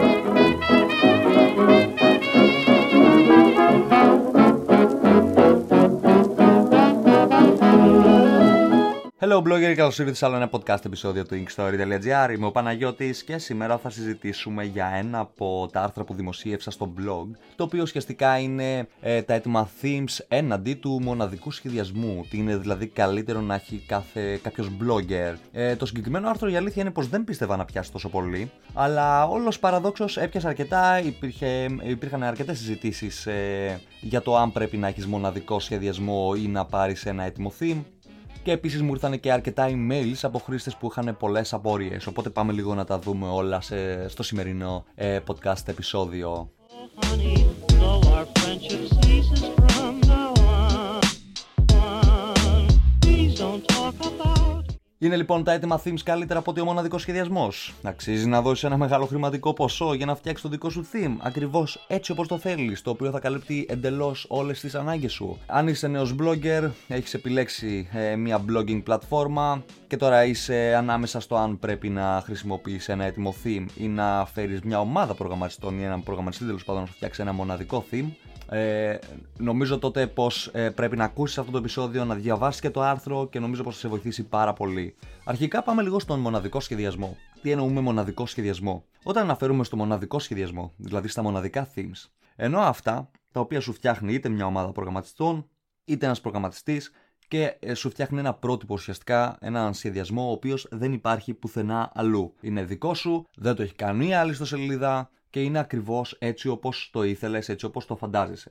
Thank you. Hello blogger, καλώς ήρθατε σε άλλο ένα podcast επεισόδιο του inkstory.gr. Είμαι ο Παναγιώτης και σήμερα θα συζητήσουμε για ένα από τα άρθρα που δημοσίευσα στο blog, το οποίο ουσιαστικά είναι ε, τα έτοιμα themes έναντι του μοναδικού σχεδιασμού. Τι είναι δηλαδή καλύτερο να έχει κάθε κάποιος blogger. Ε, το συγκεκριμένο άρθρο η αλήθεια είναι πως δεν πίστευα να πιάσει τόσο πολύ, αλλά όλος παραδόξως έπιασε αρκετά. Υπήρχε, υπήρχαν αρκετές συζητήσεις ε, για το αν πρέπει να έχεις μοναδικό σχεδιασμό ή να πάρεις ένα έτοιμο theme και επίσης μου ήρθαν και αρκετά emails από χρήστες που είχαν πολλές απορίες οπότε πάμε λίγο να τα δούμε όλα σε, στο σημερινό ε, podcast επεισόδιο. Είναι λοιπόν τα έτοιμα themes καλύτερα από ότι ο μοναδικός σχεδιασμός. Αξίζει να δώσεις ένα μεγάλο χρηματικό ποσό για να φτιάξεις το δικό σου theme ακριβώς έτσι όπως το θέλεις, το οποίο θα καλύπτει εντελώς όλες τις ανάγκες σου. Αν είσαι νέος blogger, έχεις επιλέξει ε, μια blogging πλατφόρμα και τώρα είσαι ανάμεσα στο αν πρέπει να χρησιμοποιήσει ένα έτοιμο theme ή να φέρεις μια ομάδα προγραμματιστών ή έναν προγραμματιστή τέλος πάντων να φτιάξει ένα μοναδικό theme. Ε, νομίζω τότε πως ε, πρέπει να ακούσεις αυτό το επεισόδιο, να διαβάσεις και το άρθρο και νομίζω πως θα σε βοηθήσει πάρα πολύ. Αρχικά πάμε λίγο στον μοναδικό σχεδιασμό. Τι εννοούμε μοναδικό σχεδιασμό; Όταν αναφέρουμε στο μοναδικό σχεδιασμό, δηλαδή στα μοναδικά themes, ενώ αυτά τα οποία σου φτιάχνει είτε μια ομάδα προγραμματιστών, είτε ένας προγραμματιστής και ε, σου φτιάχνει ένα πρότυπο ουσιαστικά, έναν σχεδιασμό ο οποίος δεν υπάρχει πουθενά αλλού. Είναι δικό σου, δεν το έχει κανεί άλλη στο σελίδα, και είναι ακριβώς έτσι όπως το ήθελες, έτσι όπως το φαντάζεσαι.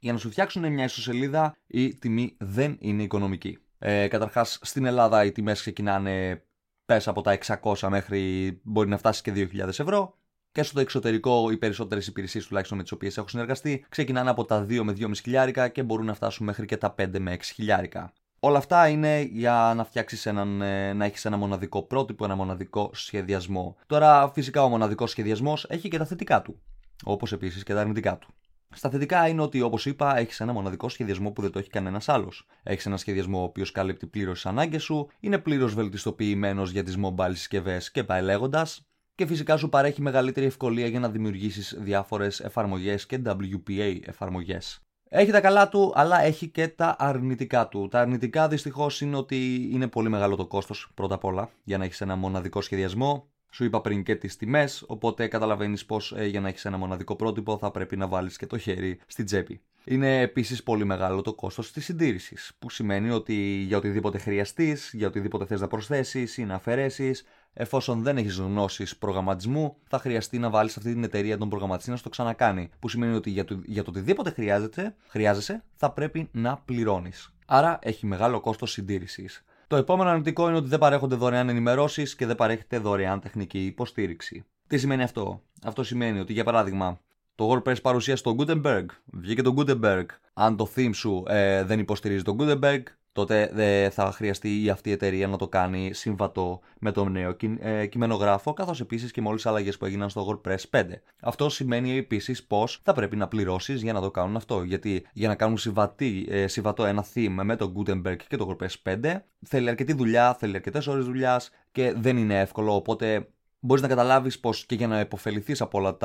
Για να σου φτιάξουν μια ιστοσελίδα η τιμή δεν είναι οικονομική. Ε, Καταρχάς στην Ελλάδα οι τιμές ξεκινάνε πες από τα 600 μέχρι μπορεί να φτάσει και 2.000 ευρώ. Και στο εξωτερικό, οι περισσότερες υπηρεσίες, τουλάχιστον με τις οποίες έχω συνεργαστεί, ξεκινάνε από τα 2 με 2,5 χιλιάρικα και μπορούν να φτάσουν μέχρι και τα 5 με 6 χιλιάρικα. Όλα αυτά είναι για να φτιάξεις έναν, ε, να έχεις ένα μοναδικό πρότυπο, ένα μοναδικό σχεδιασμό. Τώρα, φυσικά, ο μοναδικός σχεδιασμός έχει και τα θετικά του. Όπως επίσης και τα αρνητικά του. Στα θετικά είναι ότι, όπως είπα, έχεις ένα μοναδικό σχεδιασμό που δεν το έχει κανένας άλλος. Έχεις ένα σχεδιασμό ο οποίος καλύπτει πλήρως τις ανάγκες σου, είναι πλήρως βελτιστοποιημένος για τις mobile συσκευές και πάει λέγοντας, και φυσικά σου παρέχει μεγαλύτερη ευκολία για να δημιουργήσεις διάφορες εφαρμογές και WPA εφαρμογές. Έχει τα καλά του, αλλά έχει και τα αρνητικά του. Τα αρνητικά δυστυχώς είναι ότι είναι πολύ μεγάλο το κόστος πρώτα απ' όλα για να έχεις ένα μοναδικό σχεδιασμό. Σου είπα πριν και τις τιμές, οπότε καταλαβαίνεις πως ε, για να έχεις ένα μοναδικό πρότυπο θα πρέπει να βάλεις και το χέρι στην τσέπη. Είναι επίσης πολύ μεγάλο το κόστος της συντήρησης, που σημαίνει ότι για οτιδήποτε χρειαστείς, για οτιδήποτε θες να προσθέσεις ή να αφαιρέσεις, εφόσον δεν έχεις γνώσεις προγραμματισμού, θα χρειαστεί να βάλεις αυτή την εταιρεία τον προγραμματιστή να στο ξανακάνει. Που σημαίνει ότι για το, για το οτιδήποτε χρειάζεται, χρειάζεσαι, θα πρέπει να πληρώνεις. Άρα έχει μεγάλο κόστος συντήρησης. Το επόμενο αρνητικό είναι ότι δεν παρέχονται δωρεάν ενημερώσεις και δεν παρέχεται δωρεάν τεχνική υποστήριξη. Τι σημαίνει αυτό; Αυτό σημαίνει ότι για παράδειγμα το WordPress παρουσίασε τον Gutenberg, βγήκε το Gutenberg. Αν το theme σου ε, δεν υποστηρίζει τον Gutenberg, τότε δεν θα χρειαστεί η αυτή η εταιρεία να το κάνει συμβατό με το νέο ε, κειμενογράφο, καθώς επίσης και με όλες τις αλλαγές που έγιναν στο WordPress 5. Αυτό σημαίνει επίσης πως θα πρέπει να πληρώσεις για να το κάνουν αυτό. Γιατί για να κάνουν συμβατή, ε, συμβατό ένα theme με το Gutenberg και το WordPress 5, θέλει αρκετή δουλειά, θέλει αρκετές ώρες δουλειάς και δεν είναι εύκολο. Οπότε μπορείς να καταλάβεις πως και για να υποφεληθείς από, όλα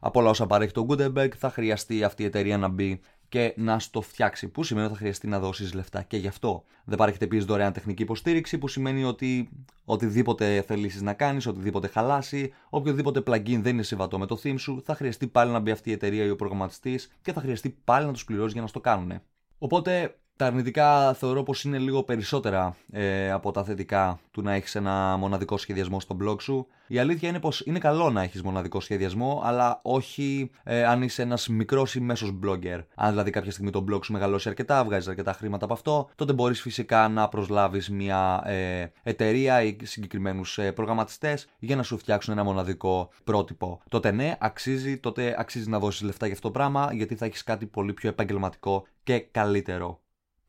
από όλα όσα παρέχει το Gutenberg θα χρειαστεί αυτή η εταιρεία να μπει και να στο φτιάξει. Που σημαίνει ότι θα χρειαστεί να δώσεις λεφτά και γι' αυτό. Δεν παρέχεται επίσης δωρεάν τεχνική υποστήριξη, που σημαίνει ότι οτιδήποτε θελήσεις να κάνεις, οτιδήποτε χαλάσει, οποιοδήποτε plugin δεν είναι συμβατό με το theme σου, θα χρειαστεί πάλι να μπει αυτή η εταιρεία ή ο προγραμματιστής και θα χρειαστεί πάλι να τους πληρώσεις για να το κάνουν. Οπότε τα αρνητικά θεωρώ πως είναι λίγο περισσότερα ε, από τα θετικά του να έχεις ένα μοναδικό σχεδιασμό στο blog σου. Η αλήθεια είναι πως είναι καλό να έχεις μοναδικό σχεδιασμό, αλλά όχι ε, αν είσαι ένας μικρός ή μέσος blogger. Αν δηλαδή κάποια στιγμή το blog σου μεγαλώσει αρκετά, βγάζεις αρκετά χρήματα από αυτό, τότε μπορείς φυσικά να προσλάβεις μια ε, εταιρεία ή συγκεκριμένους ε, προγραμματιστές για να σου φτιάξουν ένα μοναδικό πρότυπο. Τότε ναι, αξίζει, τότε αξίζει να δώσεις λεφτά για αυτό το πράγμα, γιατί θα έχεις κάτι πολύ πιο επαγγελματικό και καλύτερο.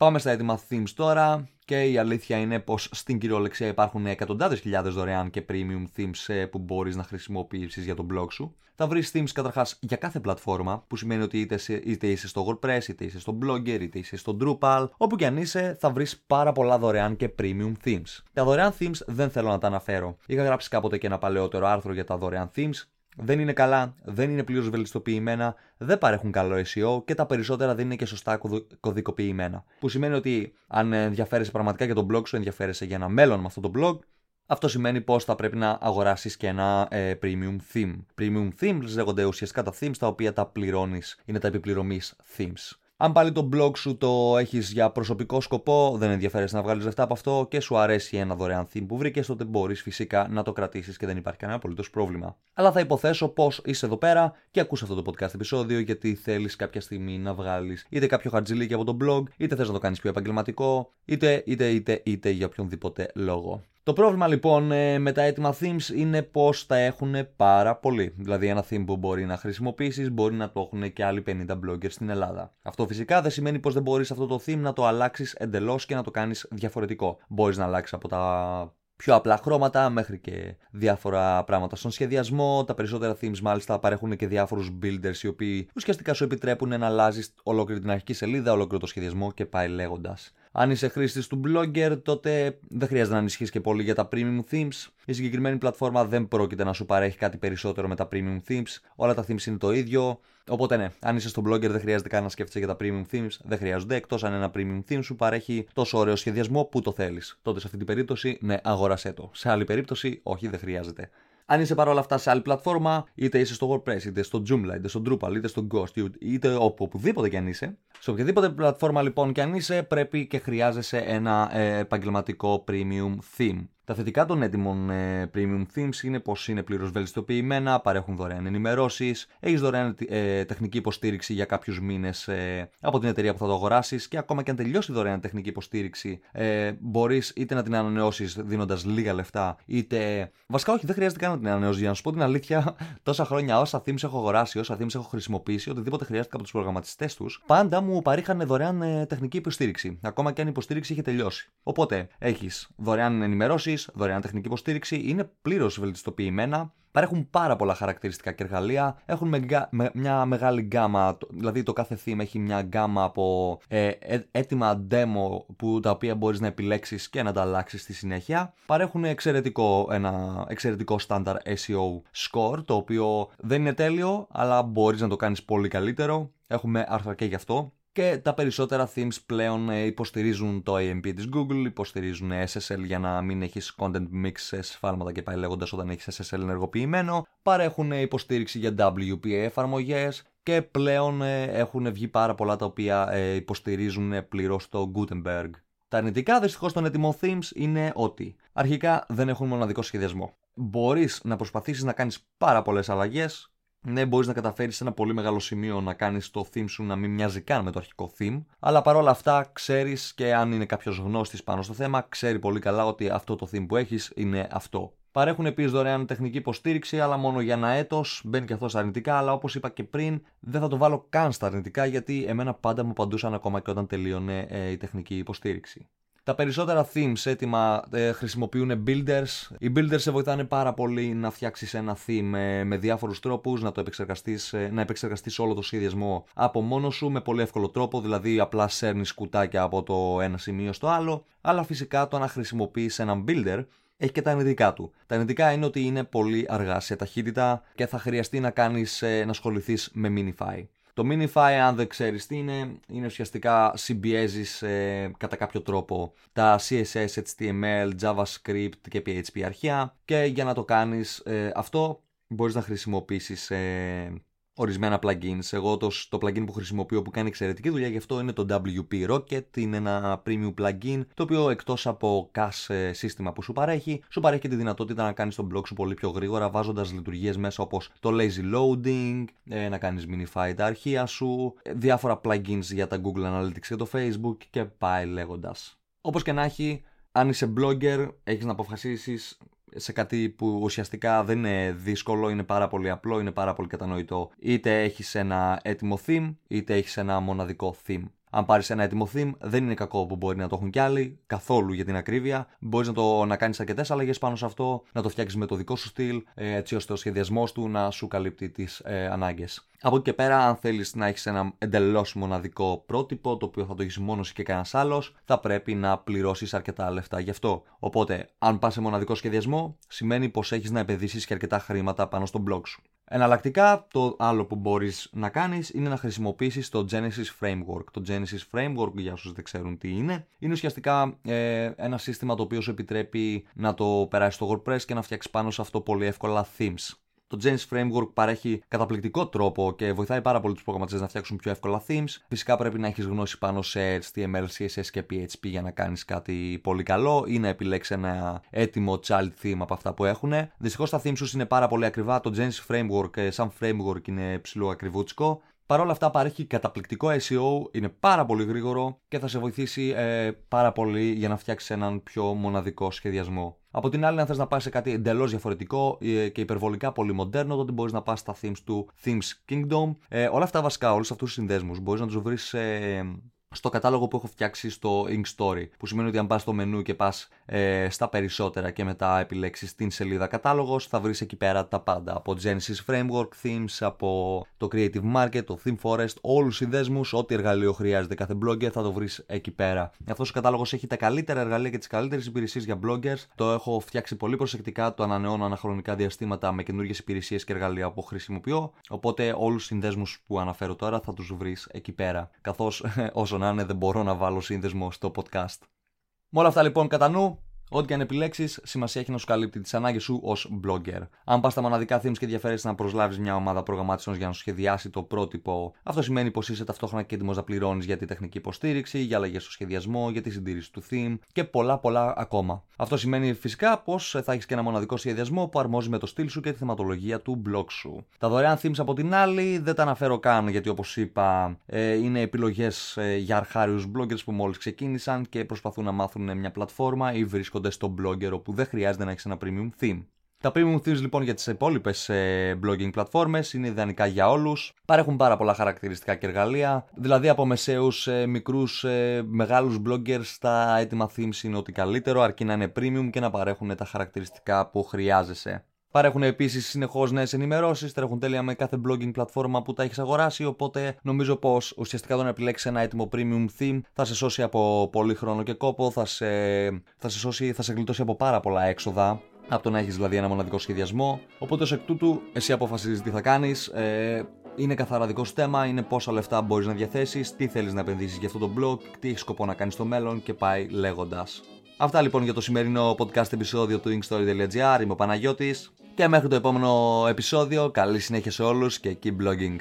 Πάμε στα έτοιμα themes τώρα και η αλήθεια είναι πως στην κυριολεξία υπάρχουν εκατοντάδες χιλιάδες δωρεάν και premium themes ε, που μπορείς να χρησιμοποιήσεις για τον blog σου. Θα βρεις themes καταρχάς για κάθε πλατφόρμα που σημαίνει ότι είτε, είτε είσαι στο WordPress, είτε είσαι στο Blogger, είτε είσαι στο Drupal, όπου και αν είσαι θα βρεις πάρα πολλά δωρεάν και premium themes. Τα δωρεάν themes δεν θέλω να τα αναφέρω. Είχα γράψει κάποτε και ένα παλαιότερο άρθρο για τα δωρεάν themes δεν είναι καλά, δεν είναι πλήρως βελτιστοποιημένα, δεν παρέχουν καλό SEO και τα περισσότερα δεν είναι και σωστά κωδικοποιημένα. Που σημαίνει ότι αν ενδιαφέρεσαι πραγματικά για τον blog σου, ενδιαφέρεσαι για ένα μέλλον με αυτό το blog, αυτό σημαίνει πως θα πρέπει να αγοράσεις και ένα ε, premium theme. Premium themes λέγονται ουσιαστικά τα themes τα οποία τα πληρώνεις, είναι τα επιπληρωμής themes. Αν πάλι το blog σου το έχεις για προσωπικό σκοπό, δεν ενδιαφέρεσαι να βγάλεις λεφτά από αυτό και σου αρέσει ένα δωρεάν theme που βρήκες, τότε μπορείς φυσικά να το κρατήσεις και δεν υπάρχει κανένα απολύτως πρόβλημα. Αλλά θα υποθέσω πως είσαι εδώ πέρα και ακούς αυτό το podcast επεισόδιο γιατί θέλεις κάποια στιγμή να βγάλεις είτε κάποιο χαρτζιλίκι από το blog, είτε θες να το κάνεις πιο επαγγελματικό, είτε, είτε, είτε, είτε για οποιονδήποτε λόγο. Το πρόβλημα λοιπόν ε, με τα έτοιμα themes είναι πως τα έχουν πάρα πολύ. Δηλαδή ένα theme που μπορεί να χρησιμοποιήσεις μπορεί να το έχουν και άλλοι 50 bloggers στην Ελλάδα. Αυτό φυσικά δεν σημαίνει πως δεν μπορείς αυτό το theme να το αλλάξεις εντελώς και να το κάνεις διαφορετικό. Μπορείς να αλλάξεις από τα πιο απλά χρώματα μέχρι και διάφορα πράγματα στον σχεδιασμό. Τα περισσότερα themes μάλιστα παρέχουν και διάφορους builders οι οποίοι ουσιαστικά σου επιτρέπουν να αλλάζεις ολόκληρη την αρχική σελίδα, ολόκληρο το σχεδιασμό και πάει λέγοντας. Αν είσαι χρήστης του Blogger, τότε δεν χρειάζεται να ανησυχείς και πολύ για τα premium themes. Η συγκεκριμένη πλατφόρμα δεν πρόκειται να σου παρέχει κάτι περισσότερο με τα premium themes. Όλα τα themes είναι το ίδιο. Οπότε ναι, αν είσαι στο Blogger δεν χρειάζεται καν να σκέφτεσαι για τα premium themes. Δεν χρειάζονται εκτός αν ένα premium theme σου παρέχει τόσο ωραίο σχεδιασμό που το θέλεις. Τότε σε αυτή την περίπτωση, ναι, αγόρασέ το. Σε άλλη περίπτωση, όχι, δεν χρειάζεται. Αν είσαι παρόλα αυτά σε άλλη πλατφόρμα, είτε είσαι στο WordPress, είτε στο Joomla, είτε στο Drupal, είτε στο Ghost, είτε όπου, οπουδήποτε κι αν είσαι, σε οποιαδήποτε πλατφόρμα λοιπόν κι αν είσαι, πρέπει και χρειάζεσαι ένα ε, επαγγελματικό premium theme. Τα θετικά των έτοιμων ε, premium themes είναι πως είναι πλήρως βελτιστοποιημένα, παρέχουν δωρεάν ενημερώσεις, έχεις δωρεάν ε, τεχνική υποστήριξη για κάποιους μήνες ε, από την εταιρεία που θα το αγοράσεις και ακόμα και αν τελειώσει δωρεάν τεχνική υποστήριξη, ε, μπορείς είτε να την ανανεώσεις δίνοντας λίγα λεφτά, είτε. Βασικά, όχι, δεν χρειάζεται καν να την ανανεώσεις. Για να σου πω την αλήθεια, τόσα χρόνια όσα themes έχω αγοράσει, όσα themes έχω χρησιμοποιήσει, οτιδήποτε χρειάστηκα από τους προγραμματιστές τους, πάντα μου παρήχαν δωρεάν ε, τεχνική υποστήριξη. Ακόμα και αν η υποστήριξη είχε τελειώσει. Οπότε έχεις δωρεάν ενημερώσεις, δωρεάν τεχνική υποστήριξη, είναι πλήρως βελτιστοποιημένα. Παρέχουν πάρα πολλά χαρακτηριστικά και εργαλεία. Έχουν με, μια μεγάλη γκάμα, δηλαδή το κάθε theme έχει μια γκάμα από ε, ε, έτοιμα demo που, τα οποία μπορείς να επιλέξεις και να τα αλλάξεις στη συνέχεια. Παρέχουν εξαιρετικό, ένα εξαιρετικό standard SEO score, το οποίο δεν είναι τέλειο, αλλά μπορείς να το κάνεις πολύ καλύτερο. Έχουμε άρθρα και γι' αυτό και τα περισσότερα themes πλέον ε, υποστηρίζουν το AMP της Google, υποστηρίζουν SSL για να μην έχεις content mix σε σφάλματα και πάει λέγοντας όταν έχεις SSL ενεργοποιημένο, παρέχουν υποστήριξη για WPA εφαρμογές και πλέον ε, έχουν βγει πάρα πολλά τα οποία ε, υποστηρίζουν πλήρως το Gutenberg. Τα αρνητικά δυστυχώς των έτοιμων themes είναι ότι αρχικά δεν έχουν μοναδικό σχεδιασμό. Μπορείς να προσπαθήσεις να κάνεις πάρα πολλές αλλαγές, ναι, μπορείς να καταφέρεις σε ένα πολύ μεγάλο σημείο να κάνεις το theme σου να μην μοιάζει καν με το αρχικό theme. Αλλά παρόλα αυτά, ξέρεις και αν είναι κάποιος γνώστης πάνω στο θέμα, ξέρει πολύ καλά ότι αυτό το theme που έχεις είναι αυτό. Παρέχουν επίσης δωρεάν τεχνική υποστήριξη, αλλά μόνο για ένα έτος. Μπαίνει και αυτός στα αρνητικά, αλλά όπως είπα και πριν, δεν θα το βάλω καν στα αρνητικά γιατί εμένα πάντα μου απαντούσαν ακόμα και όταν τελείωνε ε, η τεχνική υποστήριξη. Τα περισσότερα themes έτοιμα ε, χρησιμοποιούν builders. Οι builders σε βοηθάνε πάρα πολύ να φτιάξεις ένα theme ε, με διάφορους τρόπους, να το επεξεργαστείς, ε, να επεξεργαστείς όλο το σχεδιασμό από μόνο σου με πολύ εύκολο τρόπο, δηλαδή απλά σέρνεις κουτάκια από το ένα σημείο στο άλλο. Αλλά φυσικά το να χρησιμοποιείς έναν builder έχει και τα αρνητικά του. Τα αρνητικά είναι ότι είναι πολύ αργά σε ταχύτητα και θα χρειαστεί να κάνεις, να ασχοληθείς με Minify. Το Minify, αν δεν ξέρεις τι είναι, είναι ουσιαστικά συμπιέζεις ε, κατά κάποιο τρόπο τα CSS, HTML, JavaScript και PHP αρχεία και για να το κάνεις ε, αυτό μπορείς να χρησιμοποιήσεις ε, ορισμένα plugins. Εγώ το, το plugin που χρησιμοποιώ που κάνει εξαιρετική δουλειά γι' αυτό είναι το WP Rocket. Είναι ένα premium plugin το οποίο εκτός από cache ε, σύστημα που σου παρέχει, σου παρέχει και τη δυνατότητα να κάνεις τον blog σου πολύ πιο γρήγορα βάζοντας λειτουργίες μέσα όπως το lazy loading, ε, να κάνεις minify τα αρχεία σου, ε, διάφορα plugins για τα Google Analytics και το Facebook και πάει λέγοντας. Όπως και να έχει, αν είσαι blogger, έχεις να αποφασίσεις σε κάτι που ουσιαστικά δεν είναι δύσκολο, είναι πάρα πολύ απλό, είναι πάρα πολύ κατανοητό. Είτε έχεις ένα έτοιμο theme, είτε έχεις ένα μοναδικό theme. Αν πάρεις ένα έτοιμο theme, δεν είναι κακό που μπορεί να το έχουν κι άλλοι, καθόλου για την ακρίβεια. Μπορείς να, το, να κάνεις αρκετές αλλαγές πάνω σε αυτό, να το φτιάξεις με το δικό σου στυλ, ε, έτσι ώστε ο σχεδιασμός του να σου καλύπτει τις ε, ανάγκες. Από εκεί και πέρα, αν θέλεις να έχεις ένα εντελώς μοναδικό πρότυπο, το οποίο θα το έχεις μόνος και κανένας άλλος, θα πρέπει να πληρώσεις αρκετά λεφτά γι' αυτό. Οπότε, αν πας σε μοναδικό σχεδιασμό, σημαίνει πως έχεις να επενδύσεις και αρκετά χρήματα πάνω στο blog σου. Εναλλακτικά, το άλλο που μπορείς να κάνεις είναι να χρησιμοποιήσεις το Genesis Framework. Το Genesis Framework, για όσους δεν ξέρουν τι είναι, είναι ουσιαστικά ε, ένα σύστημα το οποίο σου επιτρέπει να το περάσεις στο WordPress και να φτιάξεις πάνω σε αυτό πολύ εύκολα themes. Το Genesis Framework παρέχει καταπληκτικό τρόπο και βοηθάει πάρα πολύ τους προγραμματιστές να φτιάξουν πιο εύκολα themes. Φυσικά πρέπει να έχεις γνώση πάνω σε HTML, CSS και PHP για να κάνεις κάτι πολύ καλό ή να επιλέξεις ένα έτοιμο child theme από αυτά που έχουν. Δυστυχώς τα themes σου είναι πάρα πολύ ακριβά. Το Genesis Framework, ε, σαν framework, είναι ψηλό ακριβούτσικο. Παρ' όλα αυτά παρέχει καταπληκτικό SEO, είναι πάρα πολύ γρήγορο και θα σε βοηθήσει ε, πάρα πολύ για να φτιάξεις έναν πιο μοναδικό σχεδιασμό. Από την άλλη, αν θες να πάει σε κάτι εντελώς διαφορετικό ε, και υπερβολικά πολύ μοντέρνο, τότε μπορείς να πας στα themes του Themes Kingdom. Ε, όλα αυτά βασικά, όλους αυτούς τους συνδέσμους μπορείς να τους βρεις ε, στο κατάλογο που έχω φτιάξει στο Ink Story. Που σημαίνει ότι αν πας στο μενού και πας ε, στα περισσότερα και μετά επιλέξεις την σελίδα κατάλογος, θα βρεις εκεί πέρα τα πάντα. Από Genesis Framework, Themes, από το Creative Market, το Theme Forest, όλους του συνδέσμου, ό,τι εργαλείο χρειάζεται κάθε blogger θα το βρεις εκεί πέρα. Αυτός ο κατάλογος έχει τα καλύτερα εργαλεία και τις καλύτερες υπηρεσίες για bloggers. Το έχω φτιάξει πολύ προσεκτικά, το ανανεώνω αναχρονικά διαστήματα με καινούργιες υπηρεσίες και εργαλεία που χρησιμοποιώ. Οπότε όλους του συνδέσμους που αναφέρω τώρα θα τους βρεις εκεί πέρα. Καθώς όσο να είναι δεν μπορώ να βάλω σύνδεσμο στο podcast. Με όλα αυτά λοιπόν κατά νου, Ό,τι και αν επιλέξεις, σημασία έχει να σου καλύπτει τις ανάγκες σου ως blogger. Αν πας στα μοναδικά themes και ενδιαφέρεσαι να προσλάβεις μια ομάδα προγραμματιστών για να σου σχεδιάσει το πρότυπο, αυτό σημαίνει πως είσαι ταυτόχρονα και έτοιμος να πληρώνεις για τη τεχνική υποστήριξη, για αλλαγές στο σχεδιασμό, για τη συντήρηση του theme και πολλά πολλά ακόμα. Αυτό σημαίνει φυσικά πως θα έχεις και ένα μοναδικό σχεδιασμό που αρμόζει με το στυλ σου και τη θεματολογία του blog σου. Τα δωρεάν themes από την άλλη δεν τα αναφέρω καν γιατί όπως είπα ε, είναι επιλογές ε, για αρχάριους bloggers που μόλις ξεκίνησαν και προσπαθούν να μάθουν μια πλατφόρμα ή βρίσκονται στο blogger όπου δεν χρειάζεται να έχει ένα premium theme. Τα premium themes λοιπόν για τις υπόλοιπες ε, blogging πλατφόρμες είναι ιδανικά για όλους. Παρέχουν πάρα πολλά χαρακτηριστικά και εργαλεία. Δηλαδή από μεσαίους, ε, μικρούς, ε, μεγάλους bloggers τα έτοιμα themes είναι ό,τι καλύτερο αρκεί να είναι premium και να παρέχουν τα χαρακτηριστικά που χρειάζεσαι. Παρέχουν επίσης συνεχώς νέες ενημερώσεις, τρέχουν τέλεια με κάθε blogging πλατφόρμα που τα έχεις αγοράσει. Οπότε νομίζω πως ουσιαστικά το να επιλέξεις ένα έτοιμο premium theme θα σε σώσει από πολύ χρόνο και κόπο, θα σε, θα σε, σώσει, θα σε γλιτώσει από πάρα πολλά έξοδα. Από το να έχεις δηλαδή ένα μοναδικό σχεδιασμό. Οπότε ως εκ τούτου, εσύ αποφασίζεις τι θα κάνεις. Ε, είναι καθαρά δικό σου θέμα, είναι πόσα λεφτά μπορείς να διαθέσεις, τι θέλεις να επενδύσεις για αυτό το blog, τι έχεις σκοπό να κάνεις στο μέλλον και πάει λέγοντας. Αυτά λοιπόν για το σημερινό podcast επεισόδιο του inkstory.gr. Είμαι ο Παναγιώτης και μέχρι το επόμενο επεισόδιο καλή συνέχεια σε όλους και keep blogging.